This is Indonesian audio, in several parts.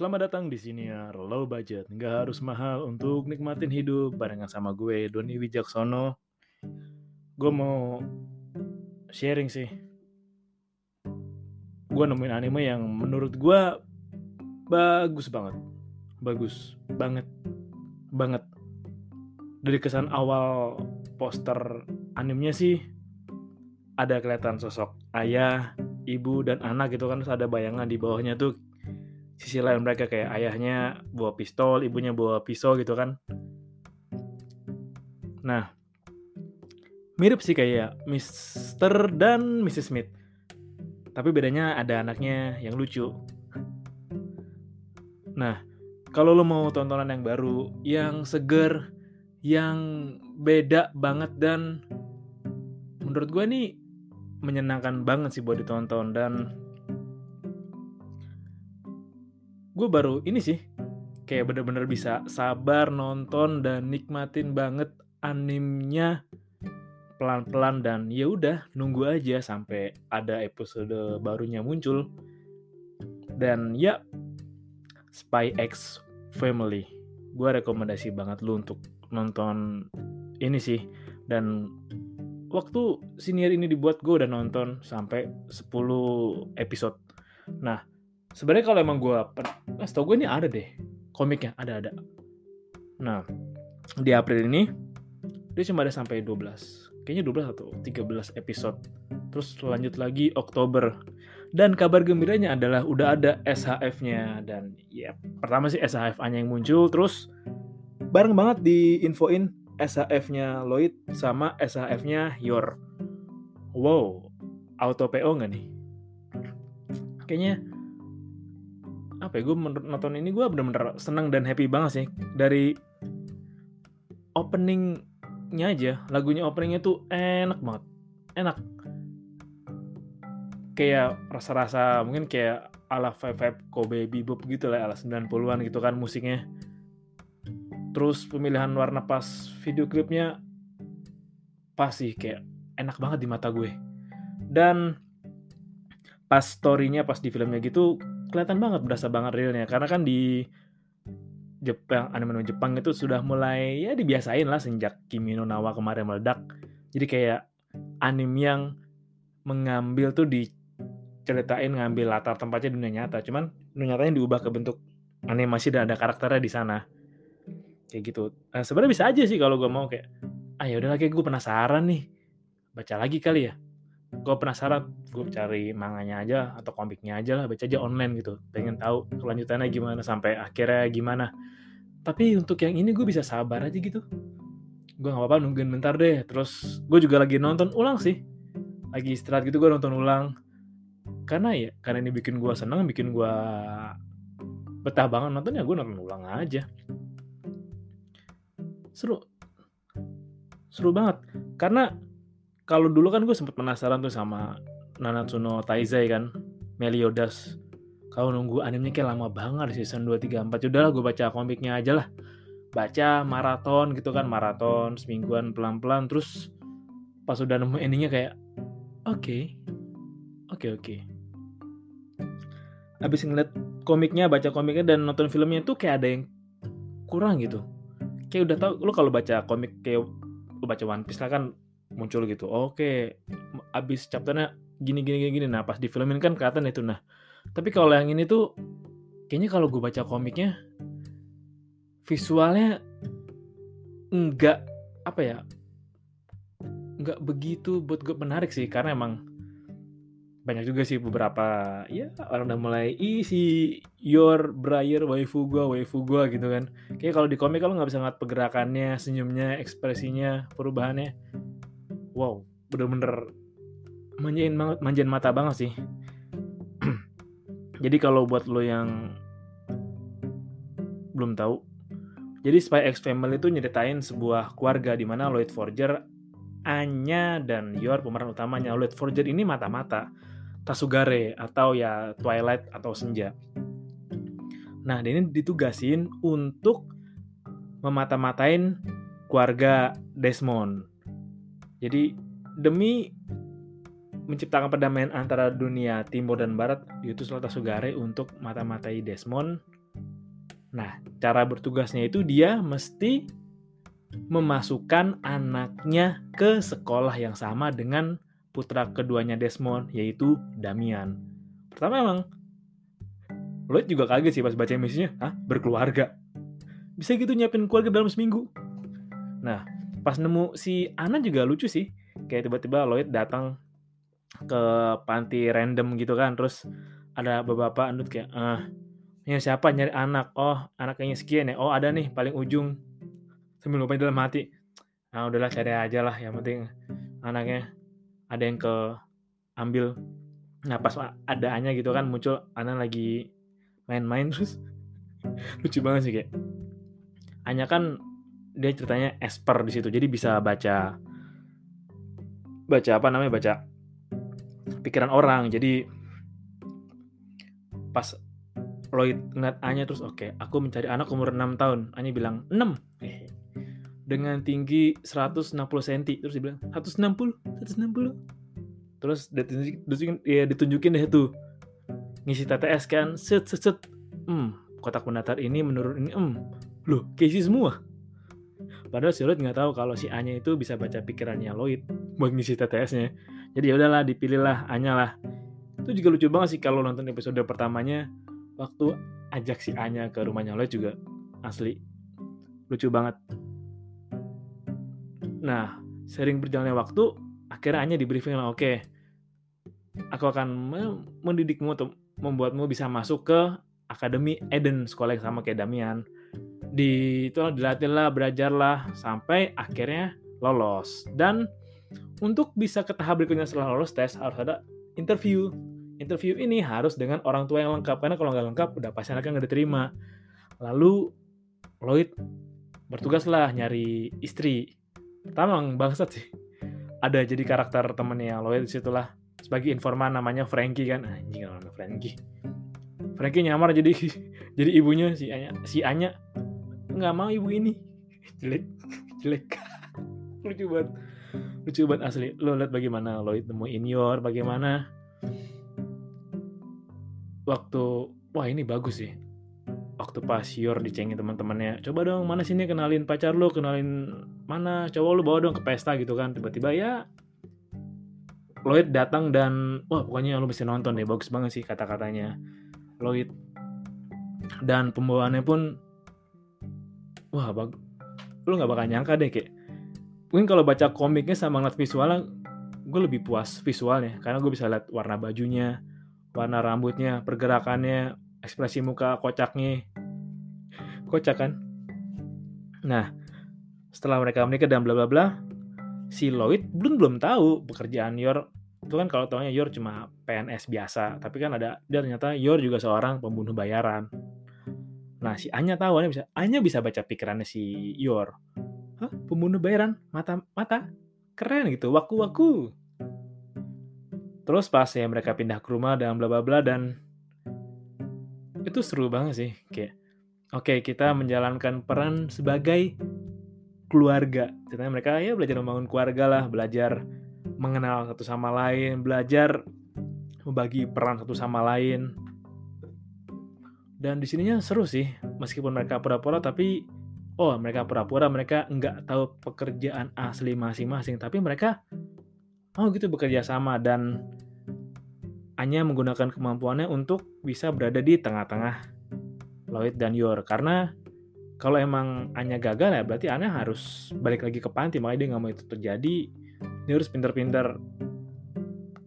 Selamat datang di sini ya, low budget, nggak harus mahal untuk nikmatin hidup barengan sama gue Doni Wijaksono. Gue mau sharing sih. Gue nemuin anime yang menurut gue bagus banget, bagus banget, banget. Dari kesan awal poster animenya sih ada kelihatan sosok ayah, ibu dan anak gitu kan terus ada bayangan di bawahnya tuh sisi lain mereka kayak ayahnya bawa pistol, ibunya bawa pisau gitu kan. Nah, mirip sih kayak Mr. dan Mrs. Smith. Tapi bedanya ada anaknya yang lucu. Nah, kalau lo mau tontonan yang baru, yang seger, yang beda banget dan menurut gue nih menyenangkan banget sih buat ditonton dan gue baru ini sih kayak bener-bener bisa sabar nonton dan nikmatin banget animnya pelan-pelan dan ya udah nunggu aja sampai ada episode barunya muncul. Dan ya Spy X Family gue rekomendasi banget lu untuk nonton ini sih. Dan waktu senior ini dibuat gue udah nonton sampai 10 episode. Nah sebenarnya kalau emang gue nah, setahu gue ini ada deh komiknya ada ada nah di April ini dia cuma ada sampai 12 kayaknya 12 atau 13 episode terus lanjut lagi Oktober dan kabar gembiranya adalah udah ada SHF-nya dan ya pertama sih SHF-nya yang muncul terus bareng banget diinfoin SHF-nya Lloyd sama SHF-nya Yor. Wow, auto PO nggak nih? Kayaknya apa ya gue nonton ini gue bener-bener seneng dan happy banget sih. Dari openingnya aja lagunya openingnya tuh enak banget. Enak. Kayak rasa-rasa mungkin kayak ala vibe Kobe Bebop gitu lah ala 90-an gitu kan musiknya. Terus pemilihan warna pas video klipnya pas sih kayak enak banget di mata gue. Dan pas storynya pas di filmnya gitu kelihatan banget berasa banget realnya. Karena kan di Jepang anime Jepang itu sudah mulai ya dibiasain lah sejak Kimi no Nawa kemarin meledak. Jadi kayak anime yang mengambil tuh diceritain ngambil latar tempatnya dunia nyata. Cuman dunia nyatanya diubah ke bentuk animasi dan ada karakternya di sana. Kayak gitu. Nah, sebenarnya bisa aja sih kalau gue mau kayak ah ya udah lagi gue penasaran nih. Baca lagi kali ya gue penasaran gue cari manganya aja atau komiknya aja lah baca aja online gitu. Pengen tahu kelanjutannya gimana sampai akhirnya gimana. Tapi untuk yang ini gue bisa sabar aja gitu. Gue nggak apa-apa nungguin bentar deh. Terus gue juga lagi nonton ulang sih. Lagi istirahat gitu gue nonton ulang. Karena ya karena ini bikin gue seneng bikin gue betah banget nontonnya gue nonton ulang aja. Seru. Seru banget. Karena kalau dulu kan gue sempet penasaran tuh sama Nanatsuno Taizai kan Meliodas kalau nunggu animenya kayak lama banget season 2, 3, 4 Udahlah gue baca komiknya aja lah Baca maraton gitu kan Maraton semingguan pelan-pelan Terus pas udah nemu endingnya kayak Oke okay. Oke okay, oke okay. Abis ngeliat komiknya, baca komiknya dan nonton filmnya tuh kayak ada yang kurang gitu Kayak udah tau, lu kalau baca komik kayak lu baca One Piece lah kan muncul gitu. Oke abis chapternya gini gini gini nah pas di filmin kan kelihatan itu. Nah tapi kalau yang ini tuh kayaknya kalau gue baca komiknya visualnya enggak apa ya enggak begitu buat gue menarik sih. Karena emang banyak juga sih beberapa ya orang udah mulai isi your Briar waifu gua waifu gua gitu kan. Kayak kalau di komik kalau nggak bisa ngeliat pergerakannya senyumnya ekspresinya perubahannya wow bener-bener manjain banget manjain mata banget sih jadi kalau buat lo yang belum tahu jadi Spy X Family itu nyeritain sebuah keluarga di mana Lloyd Forger Anya dan Yor pemeran utamanya Lloyd Forger ini mata-mata Tasugare atau ya Twilight atau Senja. Nah, dia ini ditugasin untuk memata-matain keluarga Desmond. Jadi demi menciptakan perdamaian antara dunia timur dan barat, diutuslah Tasugare untuk mata-matai Desmond Nah, cara bertugasnya itu dia mesti memasukkan anaknya ke sekolah yang sama dengan putra keduanya Desmond, yaitu Damian. Pertama emang, Lloyd juga kaget sih pas baca misinya, Hah? Berkeluarga? Bisa gitu nyiapin keluarga dalam seminggu? Nah, pas nemu si Ana juga lucu sih. Kayak tiba-tiba Lloyd datang ke panti random gitu kan, terus ada beberapa andut kayak, ah, ini siapa nyari anak? Oh, anaknya sekian ya. Oh, ada nih paling ujung sambil lupa dalam hati nah udahlah cari aja lah yang penting anaknya ada yang ke ambil nah pas adaannya gitu kan muncul anak lagi main-main terus lucu banget sih kayak Anya kan dia ceritanya esper di situ. Jadi bisa baca baca apa namanya baca pikiran orang. Jadi pas Lloyd ngeliat Anya terus oke okay, aku mencari anak umur 6 tahun. Anya bilang 6 eh dengan tinggi 160 cm terus dia bilang 160 160 terus ditunjukin ya ditunjukin deh tuh. Ngisi TTS kan set set set. Hmm kotak pendatar ini menurun ini hmm loh keisi semua padahal si Lloyd nggak tahu kalau si Anya itu bisa baca pikirannya Lloyd buat ngisi TTS-nya jadi ya udahlah dipilihlah Anya lah. Itu juga lucu banget sih kalau nonton episode pertamanya waktu ajak si Anya ke rumahnya Lloyd juga. Asli. Lucu banget. Nah, sering berjalannya waktu, akhirnya Anya di briefing lah, oke, okay, aku akan mendidikmu untuk membuatmu bisa masuk ke Akademi Eden, sekolah yang sama kayak Damian. Di itulah dilatih lah, belajar lah, sampai akhirnya lolos. Dan untuk bisa ke tahap berikutnya setelah lolos tes, harus ada interview. Interview ini harus dengan orang tua yang lengkap, karena kalau nggak lengkap, udah pasti anaknya nggak diterima. Lalu, Lloyd bertugaslah nyari istri pertama bangsat sih ada jadi karakter temennya Lloyd di situlah sebagai informan namanya Frankie kan anjing namanya Frankie Frankie nyamar jadi jadi ibunya si Anya si Anya nggak mau ibu ini. Jelek jelek. Lucu banget. Lucu banget asli. Lo lihat bagaimana Lloyd nemuin Yor bagaimana? Waktu wah ini bagus sih. Waktu pas Yor dicengin teman-temannya coba dong mana sini kenalin pacar lo? Kenalin mana? Cowok lo bawa dong ke pesta gitu kan. Tiba-tiba ya Lloyd datang dan wah pokoknya lo mesti nonton deh bagus banget sih kata-katanya. Lloyd. Dan pembawaannya pun wah bag lo nggak bakal nyangka deh kayak mungkin kalau baca komiknya sama ngeliat visualnya gue lebih puas visualnya karena gue bisa lihat warna bajunya warna rambutnya pergerakannya ekspresi muka kocaknya. Kocak kan? Nah setelah mereka menikah dan bla bla bla si Lloyd belum belum tahu pekerjaan Yor. Itu kan kalau tahunya Yor cuma PNS biasa tapi kan ada dia ternyata Yor juga seorang pembunuh bayaran nah si Anya tahu Anya bisa Anya bisa baca pikirannya si Yor. Hah, pembunuh bayaran mata mata? Keren gitu waku waku terus pas ya mereka pindah ke rumah dan bla bla bla dan itu seru banget sih kayak Oke, kita menjalankan peran sebagai keluarga. Ceritanya mereka ya belajar membangun keluarga lah, belajar mengenal satu sama lain, belajar membagi peran satu sama lain. Dan di sininya seru sih, meskipun mereka pura-pura tapi oh mereka pura-pura mereka nggak tahu pekerjaan asli masing-masing, tapi mereka oh gitu bekerja sama dan hanya menggunakan kemampuannya untuk bisa berada di tengah-tengah Lloyd dan Yor. Karena kalau emang Anya gagal ya berarti Anya harus balik lagi ke panti. Makanya dia nggak mau itu terjadi. Dia harus pinter-pinter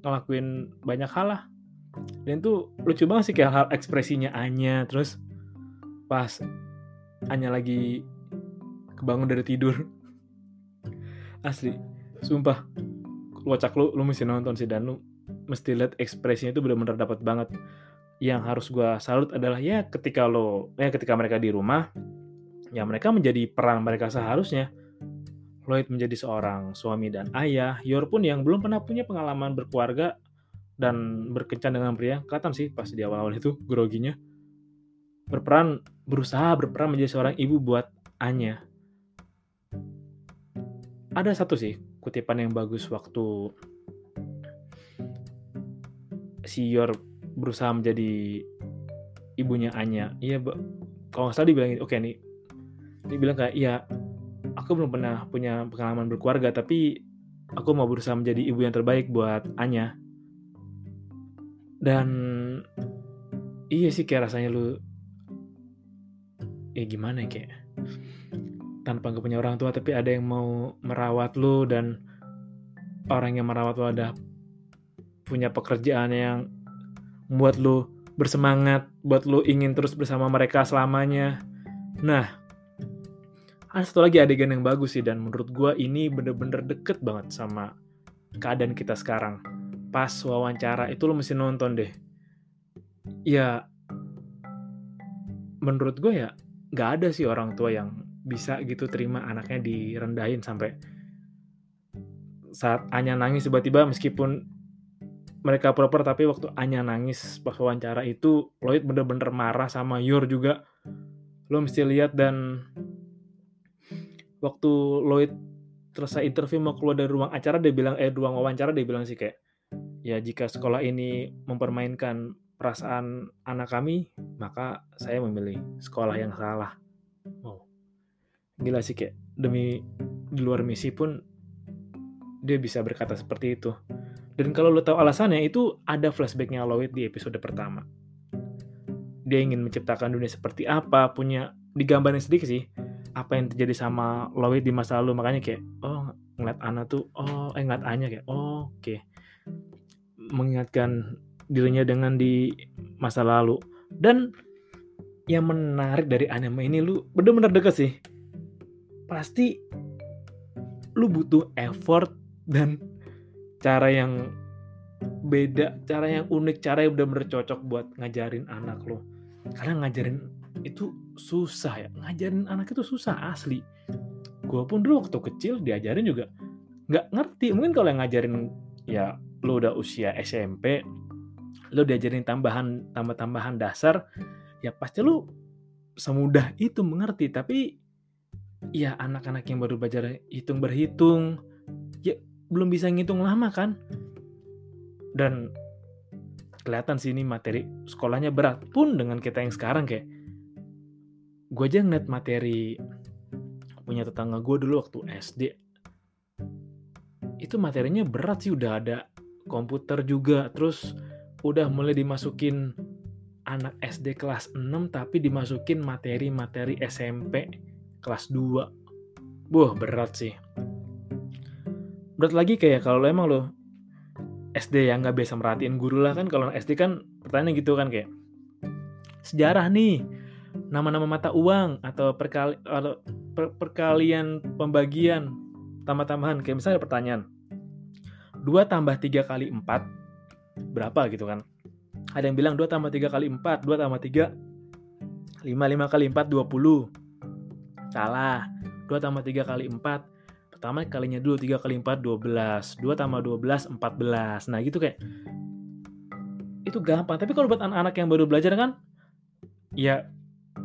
ngelakuin banyak hal lah dan itu lucu banget sih kayak hal ekspresinya Anya terus pas Anya lagi kebangun dari tidur. Asli sumpah wacak lu lu mesti nonton sih dan lu mesti lihat ekspresinya itu benar-benar dapat banget. Yang harus gue salut adalah ya ketika lo ya ketika mereka di rumah ya mereka menjadi peran mereka seharusnya. Lloyd menjadi seorang suami dan ayah Yor pun yang belum pernah punya pengalaman berkeluarga dan berkencan dengan pria kelihatan sih pas di awal-awal itu groginya. Berperan berusaha berperan menjadi seorang ibu buat Anya. Ada satu sih kutipan yang bagus waktu si Yor berusaha menjadi ibunya Anya. Iya, kalau nggak salah dibilang oke okay, nih. Dia bilang kayak iya aku belum pernah punya pengalaman berkeluarga tapi aku mau berusaha menjadi ibu yang terbaik buat Anya dan iya sih kayak rasanya lu ya gimana ya kayak tanpa gak punya orang tua tapi ada yang mau merawat lu dan orang yang merawat lu ada punya pekerjaan yang membuat lu bersemangat buat lu ingin terus bersama mereka selamanya. Nah ada satu lagi adegan yang bagus sih dan menurut gue ini bener-bener deket banget sama keadaan kita sekarang pas wawancara itu lo mesti nonton deh. Ya menurut gue ya nggak ada sih orang tua yang bisa gitu terima anaknya direndahin sampai saat Anya nangis tiba-tiba meskipun mereka proper tapi waktu Anya nangis pas wawancara itu Lloyd bener-bener marah sama Yor juga. Lo mesti lihat dan waktu Lloyd selesai interview mau keluar dari ruang acara dia bilang eh ruang wawancara dia bilang sih kayak ya jika sekolah ini mempermainkan perasaan anak kami maka saya memilih sekolah yang salah. Oh. Gila sih kayak demi di luar misi pun dia bisa berkata seperti itu. Dan kalau lo tahu alasannya itu ada flashbacknya Lloyd di episode pertama. Dia ingin menciptakan dunia seperti apa punya digambarin sedikit sih apa yang terjadi sama Lloyd di masa lalu. Makanya kayak oh ngeliat Ana tuh oh eh ngeliat Anya kayak oh, oke. okay. Mengingatkan dirinya dengan di masa lalu. Dan yang menarik dari anime ini lu bener-bener deket sih. Pasti lu butuh effort dan cara yang beda, cara yang unik, cara yang bener-bener cocok buat ngajarin anak lo. Karena ngajarin itu susah ya. Ngajarin anak itu susah asli. Gue pun dulu waktu kecil diajarin juga nggak ngerti. Mungkin kalau yang ngajarin ya lo udah usia SMP lo diajarin tambahan tambah tambahan dasar ya pasti lo semudah itu mengerti. Tapi ya anak-anak yang baru belajar hitung berhitung ya belum bisa ngitung lama kan? Dan kelihatan sih ini materi sekolahnya berat pun dengan kita yang sekarang kayak gue aja ngeliat materi punya tetangga gue dulu waktu SD itu materinya berat sih udah ada komputer juga. Terus udah mulai dimasukin anak SD kelas 6 tapi dimasukin materi-materi SMP kelas 2 Wah berat sih. Berat lagi kayak kalau emang lo SD yang nggak biasa merhatiin guru lah kan kalau SD kan pertanyaan gitu kan kayak sejarah nih nama-nama mata uang atau perkali perkalian pembagian tambah-tambahan kayak misalnya pertanyaan 2 tambah 3 kali 4 berapa gitu kan? Ada yang bilang 2 tambah 3 kali 4 2 tambah 3 5 5 kali 4 20 salah. 2 tambah 3 kali 4 pertama kalinya dulu 3 kali 4 12 2 tambah 12 14 nah gitu kayak itu gampang. Tapi kalau buat anak-anak yang baru belajar kan ya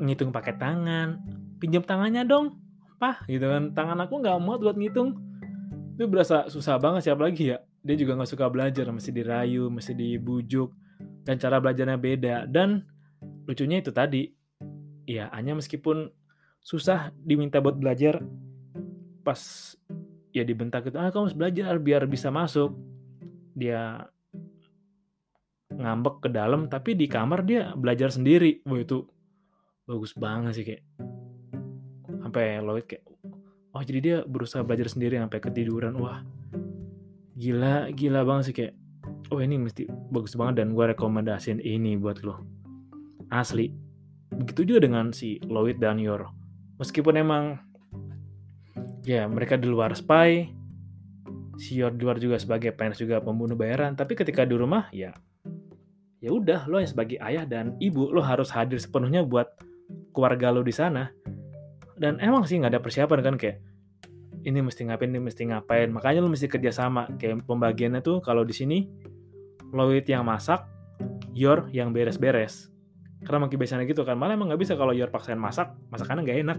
ngitung pakai tangan. Pinjam tangannya dong pah gitu kan. Tangan aku nggak mau buat ngitung itu berasa susah banget siapa lagi ya dia juga nggak suka belajar mesti dirayu mesti dibujuk dan cara belajarnya beda. Dan lucunya itu tadi ya hanya meskipun susah diminta buat belajar pas ya dibentak itu ah kamu harus belajar biar bisa masuk. Dia ngambek ke dalam tapi di kamar dia belajar sendiri. Wah itu bagus banget sih kayak. Sampai Lloyd kayak oh jadi dia berusaha belajar sendiri sampai ketiduran. Wah gila gila banget sih kayak oh ini mesti bagus banget dan gue rekomendasiin ini buat lo. Asli. Begitu juga dengan si Lloyd dan Yor. Meskipun emang ya mereka di luar spy si Yor di luar juga sebagai PNS juga pembunuh bayaran. Tapi ketika di rumah ya ya udah lo yang sebagai ayah dan ibu lo harus hadir sepenuhnya buat keluarga lo di sana dan emang sih nggak ada persiapan kan kayak ini mesti ngapain ini mesti ngapain. Makanya lo mesti kerja sama kayak pembagiannya tuh kalau di sini Lloyd yang masak Yor yang beres-beres. Karena makin biasanya gitu kan. Malah emang nggak bisa kalau Yor paksain masak masakannya nggak enak.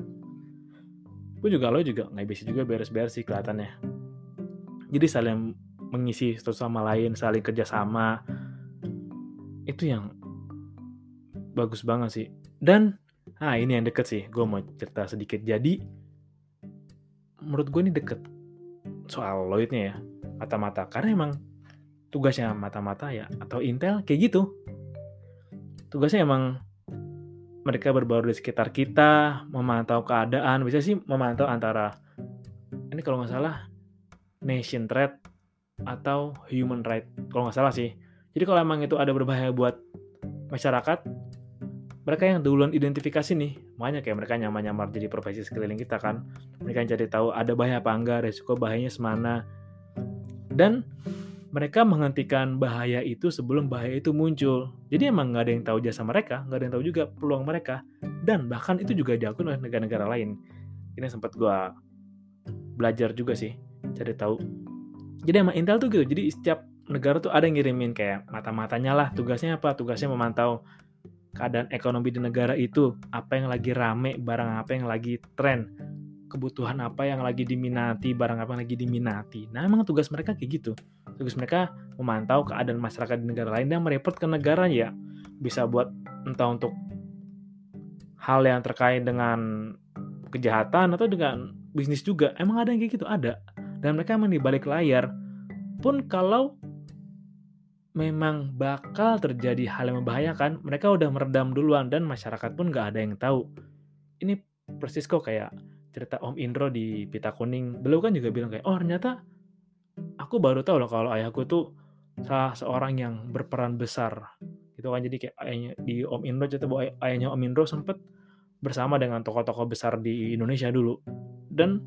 Pun juga lo juga nggak bisa juga beres-beres sih kelihatannya. Jadi saling mengisi satu sama lain saling kerjasama. Itu yang bagus banget sih. Dan Nah ini yang deket sih, gue mau cerita sedikit. Jadi menurut gue ini deket soal Lloydnya ya, mata-mata. Karena emang tugasnya mata-mata ya, atau Intel kayak gitu. Tugasnya emang mereka berbaur di sekitar kita, memantau keadaan, bisa sih memantau antara, ini kalau nggak salah, nation threat atau human right, kalau nggak salah sih. Jadi kalau emang itu ada berbahaya buat masyarakat, mereka yang duluan identifikasi nih, banyak ya mereka nyamar-nyamar jadi profesi sekeliling kita kan. Mereka yang cari tahu ada bahaya apa enggak, resiko bahayanya semana. Dan mereka menghentikan bahaya itu sebelum bahaya itu muncul. Jadi emang nggak ada yang tahu jasa mereka, nggak ada yang tahu juga peluang mereka. Dan bahkan itu juga diakui oleh negara-negara lain. Ini sempat gue belajar juga sih, cari tahu. Jadi emang Intel tuh gitu, jadi setiap negara tuh ada yang ngirimin kayak mata-matanya lah, tugasnya apa? Tugasnya memantau keadaan ekonomi di negara itu, apa yang lagi rame, barang apa yang lagi tren, kebutuhan apa yang lagi diminati, barang apa yang lagi diminati. Nah, emang tugas mereka kayak gitu. Tugas mereka memantau keadaan masyarakat di negara lain dan mereport ke negara ya. Bisa buat entah untuk hal yang terkait dengan kejahatan atau dengan bisnis juga. Emang ada yang kayak gitu? Ada. Dan mereka emang di balik layar. Pun kalau memang bakal terjadi hal yang membahayakan, mereka udah meredam duluan dan masyarakat pun nggak ada yang tahu. Ini persis kok kayak cerita Om Indro di Pita Kuning. Beliau kan juga bilang kayak, oh ternyata aku baru tahu loh kalau ayahku tuh salah seorang yang berperan besar. Gitu kan jadi kayak ayahnya di Om Indro cerita bahwa ayahnya Om Indro sempat bersama dengan tokoh-tokoh besar di Indonesia dulu. Dan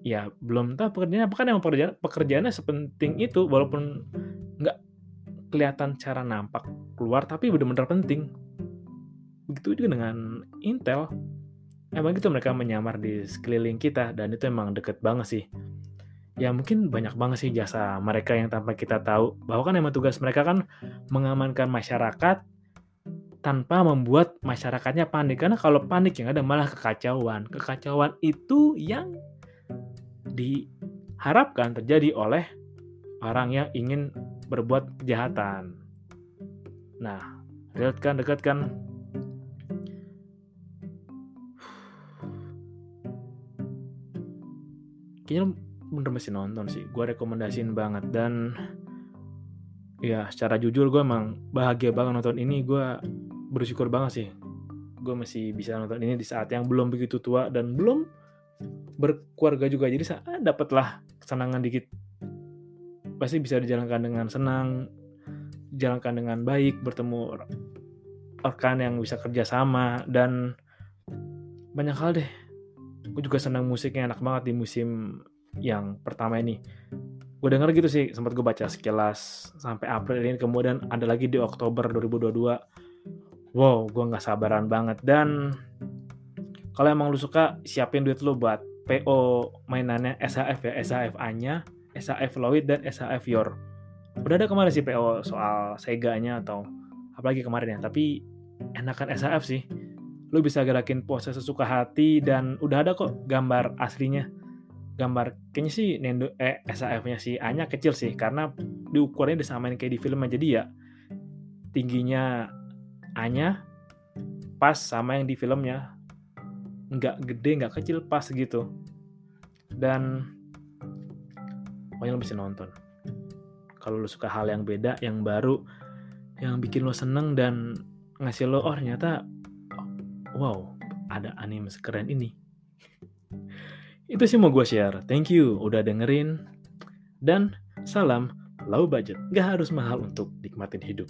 ya belum tahu pekerjaannya apa kan emang pekerjaan pekerjaannya sepenting itu walaupun nggak kelihatan cara nampak keluar tapi benar-benar penting. Begitu juga dengan Intel. Emang gitu mereka menyamar di sekeliling kita dan itu emang deket banget sih. Ya mungkin banyak banget sih jasa mereka yang tanpa kita tahu. Bahwa kan emang tugas mereka kan mengamankan masyarakat tanpa membuat masyarakatnya panik. Karena kalau panik yang ada malah kekacauan. Kekacauan itu yang diharapkan terjadi oleh orang yang ingin berbuat kejahatan. Nah, lihat kan, dekat kan. Kayaknya bener mesti nonton sih. Gue rekomendasiin banget dan ya secara jujur gue emang bahagia banget nonton ini. Gue bersyukur banget sih. Gue masih bisa nonton ini di saat yang belum begitu tua dan belum berkeluarga juga. Jadi saya dapatlah kesenangan dikit pasti bisa dijalankan dengan senang, dijalankan dengan baik, bertemu rekan yang bisa kerjasama dan banyak hal deh. Gue juga senang musiknya enak banget di musim yang pertama ini. Gue denger gitu sih, sempat gue baca sekilas sampai April ini, kemudian ada lagi di Oktober 2022. Wow, gue nggak sabaran banget. Dan kalau emang lu suka, siapin duit lu buat PO mainannya SHF ya, SHF-A-nya SAF Lloyd dan SAF Yor. Udah ada kemarin sih PO soal Sega-nya atau apalagi kemarin ya, tapi enakan SAF sih. Lu bisa gerakin pose sesuka hati dan udah ada kok gambar aslinya. Gambar kayaknya sih Nendo eh SAF-nya si A-nya kecil sih karena diukurnya disamain kayak di film jadi ya tingginya A-nya pas sama yang di filmnya nggak gede nggak kecil pas gitu dan pokoknya lo bisa nonton. Kalau lo suka hal yang beda yang baru yang bikin lo seneng dan ngasih lo oh ternyata wow ada anime sekeren ini. Itu sih mau gue share. Thank you udah dengerin. Dan salam low budget. Gak harus mahal untuk nikmatin hidup